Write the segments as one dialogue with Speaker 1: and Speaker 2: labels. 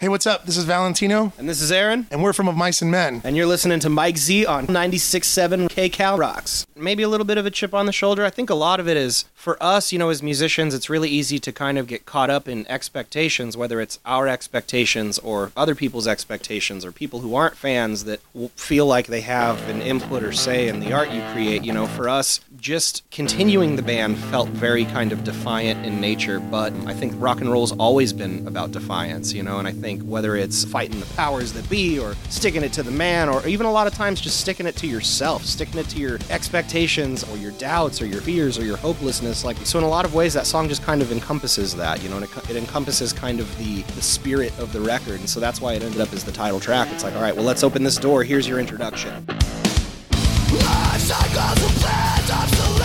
Speaker 1: Hey, what's up? This is Valentino,
Speaker 2: And this is Aaron.
Speaker 1: and we're from Of Mice and Men.
Speaker 2: And you're listening to Mike Z on 96.7 KCal Rocks. Maybe a little bit of a chip on the shoulder. I think a lot of it is for us, you know, as musicians, it's really easy to kind of get caught up in expectations, whether it's our expectations or other people's expectations or people who aren't fans that feel like they have an input or say in the art you create. You know, for us, just continuing the band felt very kind of defiant in nature, but I think rock and roll's always been about defiance, you know, and I think whether it's fighting the powers that be or sticking it to the man or even a lot of times just sticking it to yourself, sticking it to your expectations or your doubts or your fears or your hopelessness. Like, so in a lot of ways, that song just kind of encompasses that, you know, and it, it encompasses kind of the, the spirit of the record. And so that's why it ended up as the title track. It's like, all right, well, let's open this door. Here's your introduction cycles of planned obsolete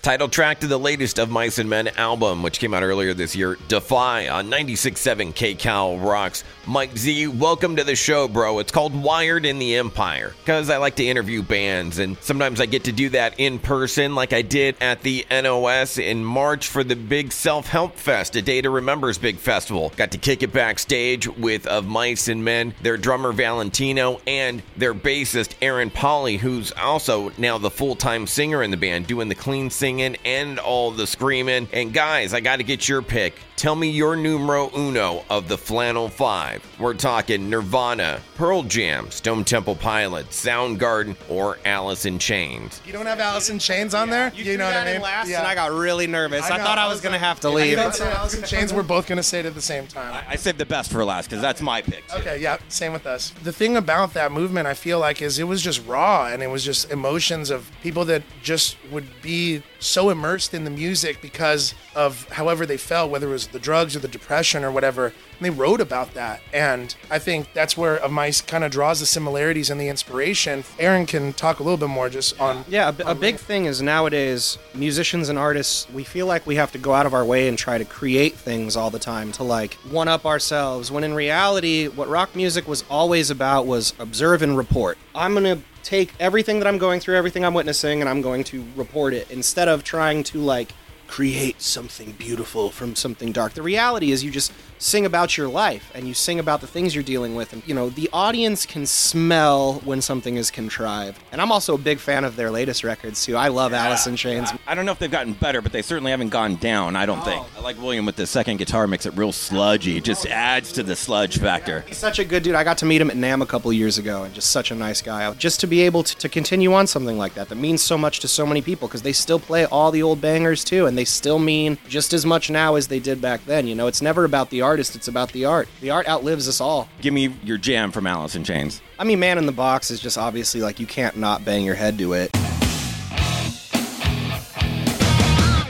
Speaker 3: Title track to the latest of Mice and Men album, which came out earlier this year, Defy on 96.7 KCal Rocks. Mike Z, welcome to the show, bro. It's called Wired in the Empire because I like to interview bands, and sometimes I get to do that in person, like I did at the NOS in March for the big Self Help Fest, a day to remember's big festival. Got to kick it backstage with Of Mice and Men, their drummer Valentino, and their bassist Aaron Pauley, who's also now the full time singer in the band, doing the clean singing and all the screaming. And guys, I got to get your pick. Tell me your numero uno of the Flannel Five. We're talking Nirvana, Pearl Jam, Stone Temple Pilots, Soundgarden, or Alice in Chains.
Speaker 1: You don't have Alice in Chains on there?
Speaker 2: You,
Speaker 1: know what I mean?
Speaker 2: last, and I got really nervous. I,
Speaker 1: know,
Speaker 2: thought I was
Speaker 1: was
Speaker 2: going to
Speaker 1: like-
Speaker 2: have to
Speaker 1: You
Speaker 2: leave.
Speaker 1: don't say Alice in Chains. We're both gonna say it at the same time.
Speaker 4: I saved the best for last because that's my pick. too.
Speaker 1: Okay, yeah, same with us. The thing about that movement, I feel like, is it was just raw and it was just emotions of people that just would be so immersed in the music because of however they felt, whether it was the drugs or the depression or whatever. And they wrote about that. And I think that's where Of Mice kind of draws the similarities and the inspiration. Aaron can talk a little bit more just on.
Speaker 2: Yeah, A big thing is nowadays musicians and artists, we feel like we have to go out of our way and try to create things all the time to like one up ourselves. When in reality, what rock music was always about was observe and report. I'm going to take everything that I'm going through, everything I'm witnessing, and I'm going to report it instead of trying to like create something beautiful from something dark. The reality is you just sing about your life and you sing about the things you're dealing with and you know the audience can smell when something is contrived. And I'm also a big fan of their latest records too. I love Alice in Chains.
Speaker 4: I don't know if they've gotten better, but they certainly haven't gone down. I don't think. Oh. I like William with the second guitar makes it real sludgy. It just adds to the sludge factor.
Speaker 2: He's such a good dude. I got to meet him at NAMM a couple years ago and just such a nice guy. Just to be able to, to continue on something like that that means so much to so many people because they still play all the old bangers too and they still mean just as much now as they did back then. You know, it's never about the artist, it's about the art. The art outlives us all.
Speaker 4: Give me your jam from Alice in Chains.
Speaker 2: I mean, Man in the Box is just obviously like you can't not bang your head to it.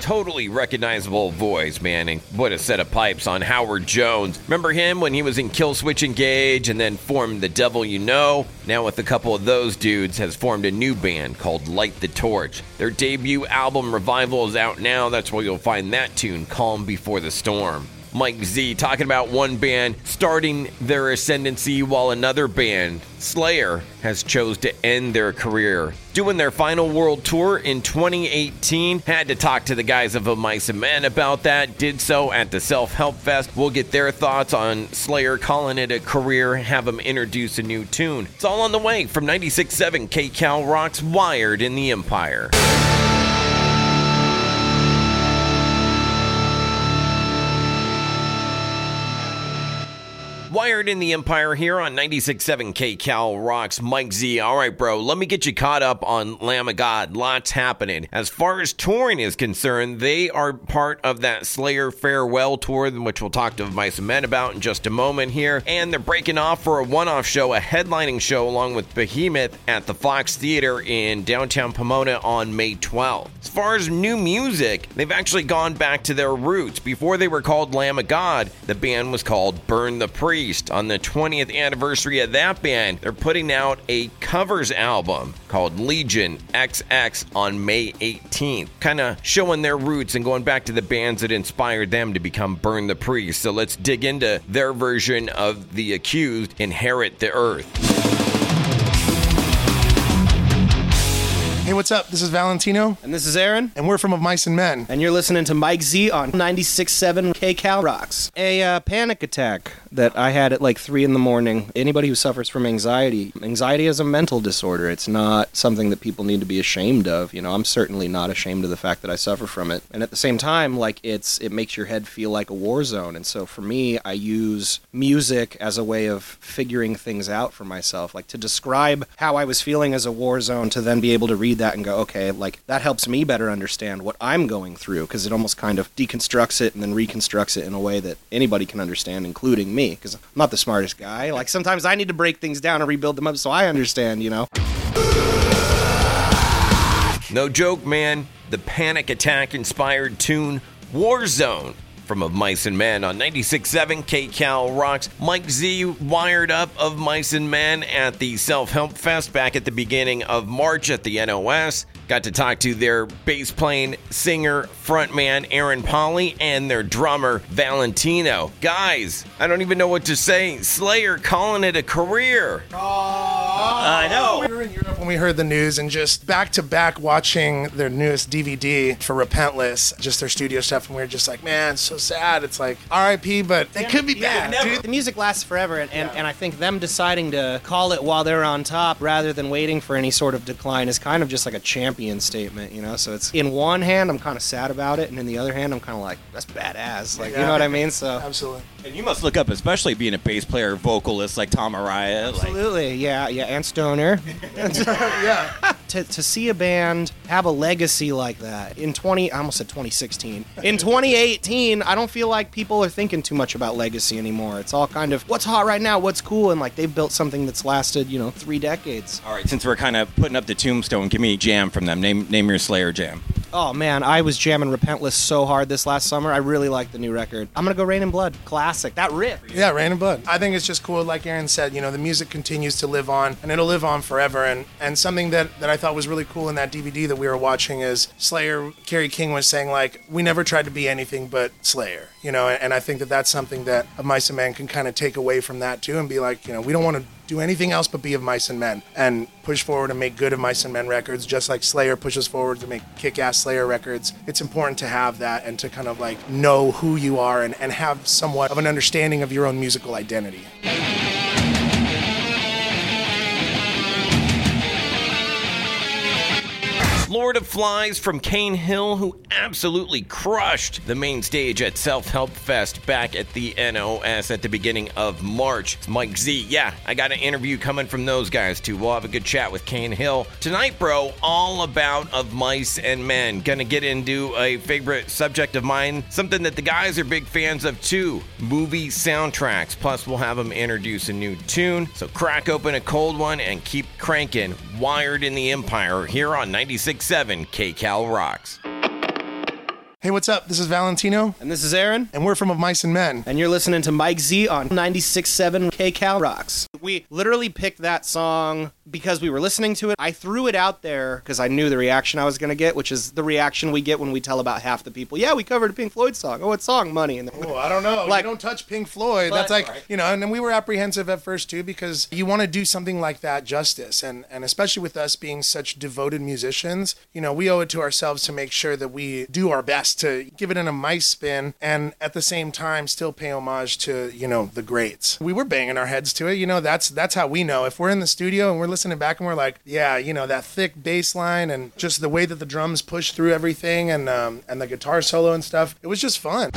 Speaker 3: Totally recognizable voice, man, and what a set of pipes on Howard Jones. Remember him when he was in Killswitch Engage and then formed The Devil You Know? Now, with a couple of those dudes, has formed a new band called Light the Torch. Their debut album Revival is out now. That's where you'll find that tune, Calm Before the Storm. Mike Z talking about one band starting their ascendancy while another band, Slayer, has chose to end their career. Doing their final world tour in 2018. Had to talk to the guys of A Mice and Men about that. Did so at the Self Help Fest. We'll get their thoughts on Slayer calling it a career, have them introduce a new tune. It's all on the way from 96.7 KCal Rocks Wired in the Empire. Wired in the Empire here on 96.7 KCal Rocks. Mike Z. All right, bro, let me get you caught up on Lamb of God. Lots happening. As far as touring is concerned, they are part of that Slayer farewell tour, which we'll talk to and Men about in just a moment here. And they're breaking off for a one off show, a headlining show, along with Behemoth at the Fox Theater in downtown Pomona on May 12th. As far as new music, they've actually gone back to their roots. Before they were called Lamb of God, the band was called Burn the Priest. On the 20th anniversary of that band, they're putting out a covers album called Legion XX on May 18th, kind of showing their roots and going back to the bands that inspired them to become Burn the Priest. So let's dig into their version of The Accused, Inherit the Earth.
Speaker 1: Hey, what's up? This is Valentino,
Speaker 2: And this is Aaron.
Speaker 1: and we're from Of Mice and Men.
Speaker 2: And you're listening to Mike Z on 96.7 KCal Rocks. A uh, panic attack that I had at like 3 in the morning. Anybody who suffers from anxiety, anxiety is a mental disorder. It's not something that people need to be ashamed of. You know, I'm certainly not ashamed of the fact that I suffer from it. And at the same time, like it's it makes your head feel like a war zone. And so for me, I use music as a way of figuring things out for myself, like to describe how I was feeling as a war zone to then be able to read that and go, okay, like that helps me better understand what I'm going through because it almost kind of deconstructs it and then reconstructs it in a way that anybody can understand, including me, because I'm not the smartest guy. Like sometimes I need to break things down and rebuild them up so I understand, you know?
Speaker 3: No joke, man. The panic attack inspired tune Warzone from Of Mice and Men on 96.7 KCal Rocks. Mike Z wired up Of Mice and Men at the Self Help Fest back at the beginning of March at the NOS. Got to talk to their bass playing singer, frontman Aaron Pauley, and their drummer Valentino. Guys, I don't even know what to say. Slayer calling it a career.
Speaker 4: I oh. know.
Speaker 1: We were in Europe when we heard the news and just back to back watching their newest DVD for Repentless, just their studio stuff, and we were just like, man, it's so sad. It's like RIP, but they could be back, dude.
Speaker 2: The music lasts forever, and, and, and I think them deciding to call it while they're on top rather than waiting for any sort of decline is kind of just like a champion statement, you know? So it's in one hand, I'm kind of sad about it, and in the other hand, I'm kind of like, that's badass. Like, you know what I mean? So.
Speaker 1: Absolutely.
Speaker 4: And you must look up, especially being a bass player, vocalist like Tom Araya. Like,
Speaker 2: Absolutely, yeah, yeah, and Stoner.
Speaker 1: yeah.
Speaker 2: to, to see a band have a legacy like that in 20, I almost said 2016. In 2018, I don't feel like people are thinking too much about legacy anymore. It's all kind of what's hot right now, what's cool, and like they've built something that's lasted, you know, three decades.
Speaker 4: all right, since we're kind of putting up the tombstone, give me a jam from them. Name name your Slayer jam.
Speaker 2: Oh man, I was jamming Repentless so hard this last summer. I really like the new record. I'm gonna go Raining Blood, classic. That riff.
Speaker 1: Yeah, Raining Blood. I think it's just cool, like Aaron said, you know, the music continues to live on and it'll live on forever. And, and something that, that I thought was really cool in that DVD that we were watching is Slayer, Kerry King was saying, like, we never tried to be anything but Slayer, you know, and, and I think that that's something that a Mice and Men can kind of take away from that too and be like, you know, we don't want to do anything else but be of Mice and Men and push forward and make good of Mice and Men records, just like Slayer pushes forward to make kick ass Slayer records. It's important to have that and to kind of like know who you are and, and have somewhat of an understanding of your own musical identity.
Speaker 3: Of Flies from Cane Hill, who absolutely crushed the main stage at Self Help Fest back at the NOS at the beginning of March. It's Mike Z. Yeah, I got an interview coming from those guys too. We'll have a good chat with Cane Hill. Tonight, bro, all about Of Mice and Men. Gonna get into a favorite subject of mine, something that the guys are big fans of too movie soundtracks. Plus, we'll have them introduce a new tune. So crack open a cold one and keep cranking. Wired in the Empire here on 96.7 KCal Rocks.
Speaker 1: Hey, what's up? This is Valentino,
Speaker 2: And this is Aaron.
Speaker 1: and we're from Of Mice and Men.
Speaker 2: And you're listening to Mike Z on 96.7 KCal Rocks. We literally picked that song because we were listening to it. I threw it out there because I knew the reaction I was going to get, which is the reaction we get when we tell about half the people, yeah, we covered a Pink Floyd song. Oh, what song? Money. And
Speaker 1: Oh, I don't know.
Speaker 2: Like-
Speaker 1: you don't touch Pink Floyd.
Speaker 2: But-
Speaker 1: That's like
Speaker 2: Right.
Speaker 1: you know, and then we were apprehensive at first too because you want to do something like that justice, and and especially with us being such devoted musicians, you know, we owe it to ourselves to make sure that we do our best to give it in a mice spin, and at the same time still pay homage to you know the greats. We were banging our heads to it. You know, that's that's how we know if we're in the studio and we're listening back and we're like, yeah, you know, that thick bass line and just the way that the drums push through everything and um, and the guitar solo and stuff. It was just fun.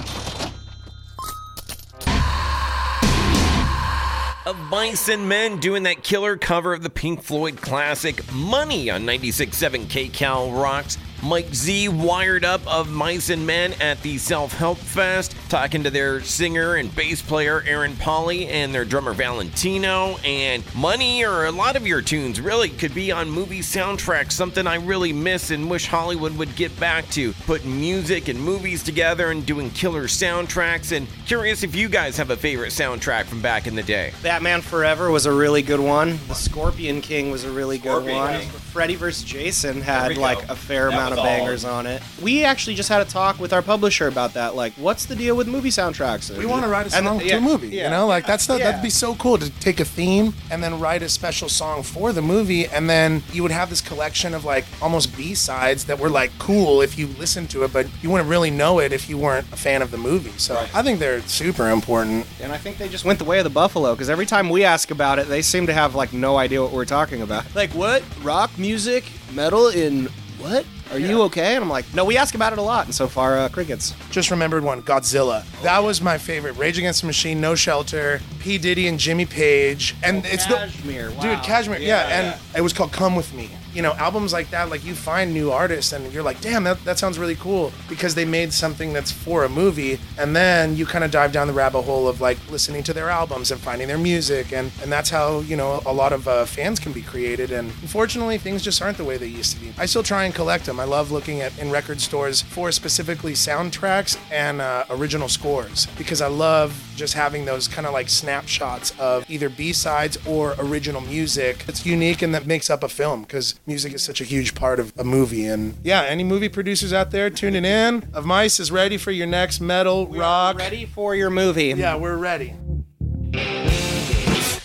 Speaker 3: and Men doing that killer cover of the Pink Floyd classic Money on 96.7 KCal Rocks. Mike Z wired up of Mice and Men at the Self Help Fest, talking to their singer and bass player Aaron Pauley and their drummer Valentino. And Money, or a lot of your tunes, really could be on movie soundtracks, something I really miss and wish Hollywood would get back to. Putting music and movies together and doing killer soundtracks. And curious if you guys have a favorite soundtrack from back in the day.
Speaker 2: Batman Forever was a really good one. The Scorpion King was a really good one.
Speaker 4: King.
Speaker 2: Freddy vs. Jason had like
Speaker 4: go.
Speaker 2: a fair
Speaker 4: That
Speaker 2: amount
Speaker 4: was
Speaker 2: of
Speaker 4: all-
Speaker 2: bangers on it. We actually just had a talk with our publisher about that. Like, what's the deal with movie soundtracks?
Speaker 1: We want to write a song to
Speaker 2: yeah,
Speaker 1: a movie,
Speaker 2: yeah,
Speaker 1: you know, like that's the,
Speaker 2: yeah.
Speaker 1: that'd be so cool to take a theme and then write a special song for the movie, and then you would have this collection of like almost B sides that were like cool if you listened to it, but you wouldn't really know it if you weren't a fan of the movie. So I think they're super important.
Speaker 2: And I think they just went the way of the buffalo because every time we ask about it, they seem to have like no idea what we're talking about. Like, what? Rock music, metal in what? Are you okay? And I'm like, no, we ask about it a lot, and so far, uh, crickets.
Speaker 1: Just remembered one, Godzilla. That was my favorite. Rage Against the Machine, No Shelter, P Diddy and Jimmy Page, and it's the
Speaker 2: Kashmir, wow.
Speaker 1: dude Kashmir. Yeah,
Speaker 2: Yeah,
Speaker 1: and it was called Come with Me. You know, albums like that, like you find new artists and you're like, damn, that, that sounds really cool because they made something that's for a movie, and then you kind of dive down the rabbit hole of like listening to their albums and finding their music, and and that's how you know a lot of uh, fans can be created. And unfortunately, things just aren't the way they used to be. I still try and collect them. I love looking at in record stores for specifically soundtracks and uh, original scores because I love just having those kind of like snapshots of either B sides or original music. It's unique and that makes up a film because music is such a huge part of a movie. And yeah, any movie producers out there tuning in, of Mice is ready for your next metal rock.
Speaker 2: Ready for your movie?
Speaker 1: Yeah, we're ready.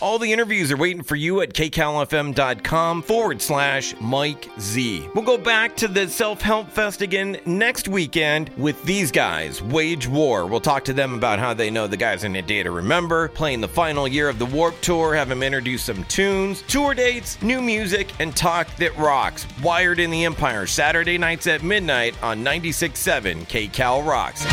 Speaker 3: All the interviews are waiting for you at kcalfm.com forward slash Mike Z. We'll go back to the Self Help Fest again next weekend with these guys, Wage War. We'll talk to them about how they know the guys in A Day to Remember, playing the final year of the Warp Tour, have them introduce some tunes, tour dates, new music, and talk that rocks. Wired in the Empire, Saturday nights at midnight on 96.7 KCal Rocks.